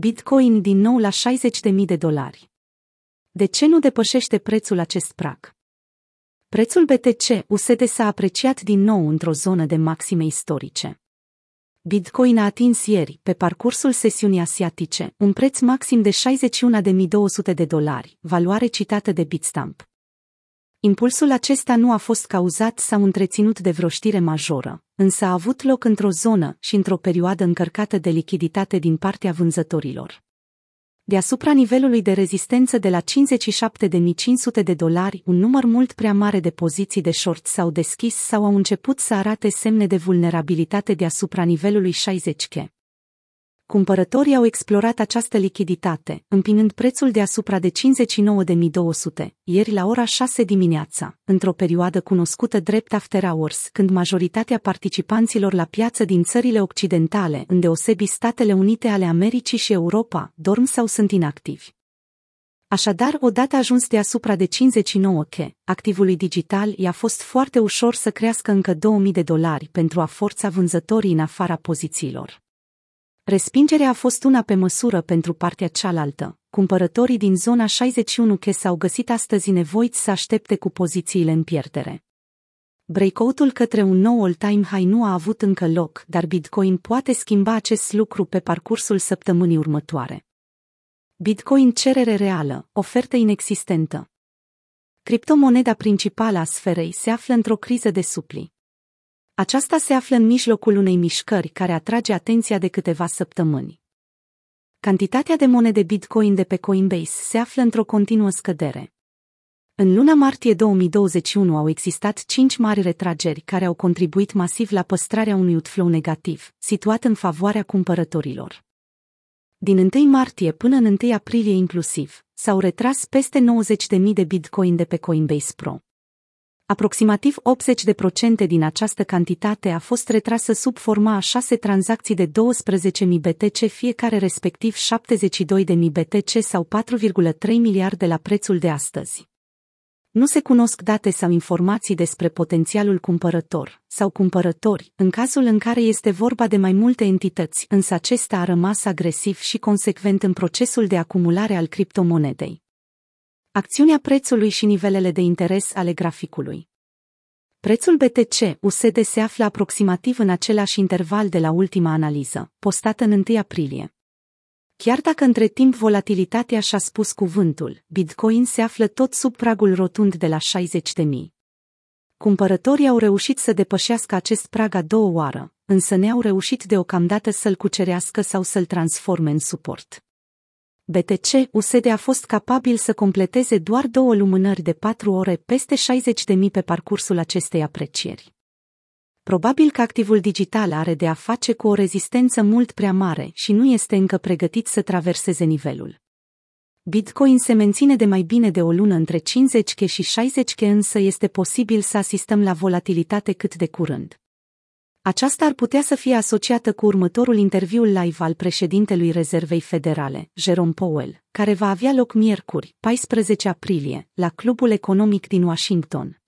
Bitcoin din nou la 60.000 de dolari. De ce nu depășește prețul acest prag? Prețul BTC USD s-a apreciat din nou într-o zonă de maxime istorice. Bitcoin a atins ieri, pe parcursul sesiunii asiatice, un preț maxim de 61.200 de dolari, valoare citată de Bitstamp. Impulsul acesta nu a fost cauzat sau întreținut de vreo știre majoră, însă a avut loc într-o zonă și într-o perioadă încărcată de lichiditate din partea vânzătorilor. Deasupra nivelului de rezistență de la 57.500 de dolari, un număr mult prea mare de poziții de short s-au deschis sau au început să arate semne de vulnerabilitate deasupra nivelului 60K. Cumpărătorii au explorat această lichiditate, împinând prețul deasupra de 59.200, ieri la ora 6 dimineața, într-o perioadă cunoscută drept after hours, când majoritatea participanților la piață din țările occidentale, îndeosebi Statele Unite ale Americii și Europa, dorm sau sunt inactivi. Așadar, odată ajuns deasupra de 59 k, activului digital i-a fost foarte ușor să crească încă 2000 de dolari pentru a forța vânzătorii în afara pozițiilor. Respingerea a fost una pe măsură pentru partea cealaltă. Cumpărătorii din zona 61 che s-au găsit astăzi nevoiți să aștepte cu pozițiile în pierdere. Breakout-ul către un nou all-time high nu a avut încă loc, dar Bitcoin poate schimba acest lucru pe parcursul săptămânii următoare. Bitcoin cerere reală, ofertă inexistentă. Criptomoneda principală a sferei se află într-o criză de supli. Aceasta se află în mijlocul unei mișcări care atrage atenția de câteva săptămâni. Cantitatea de monede Bitcoin de pe Coinbase se află într-o continuă scădere. În luna martie 2021 au existat cinci mari retrageri care au contribuit masiv la păstrarea unui outflow negativ, situat în favoarea cumpărătorilor. Din 1 martie până în 1 aprilie inclusiv, s-au retras peste 90.000 de bitcoin de pe Coinbase Pro. Aproximativ 80% din această cantitate a fost retrasă sub forma a șase tranzacții de 12.000 BTC fiecare respectiv 72.000 BTC sau 4,3 miliarde la prețul de astăzi. Nu se cunosc date sau informații despre potențialul cumpărător sau cumpărători, în cazul în care este vorba de mai multe entități, însă acesta a rămas agresiv și consecvent în procesul de acumulare al criptomonedei. Acțiunea prețului și nivelele de interes ale graficului. Prețul BTC USD se află aproximativ în același interval de la ultima analiză, postată în 1 aprilie. Chiar dacă între timp volatilitatea și-a spus cuvântul, Bitcoin se află tot sub pragul rotund de la 60.000. Cumpărătorii au reușit să depășească acest prag a două oară, însă ne-au reușit deocamdată să-l cucerească sau să-l transforme în suport. BTC USD a fost capabil să completeze doar două lumânări de patru ore peste 60.000 pe parcursul acestei aprecieri. Probabil că activul digital are de a face cu o rezistență mult prea mare și nu este încă pregătit să traverseze nivelul. Bitcoin se menține de mai bine de o lună între 50K și 60K însă este posibil să asistăm la volatilitate cât de curând. Aceasta ar putea să fie asociată cu următorul interviu live al președintelui Rezervei Federale, Jerome Powell, care va avea loc miercuri, 14 aprilie, la Clubul Economic din Washington,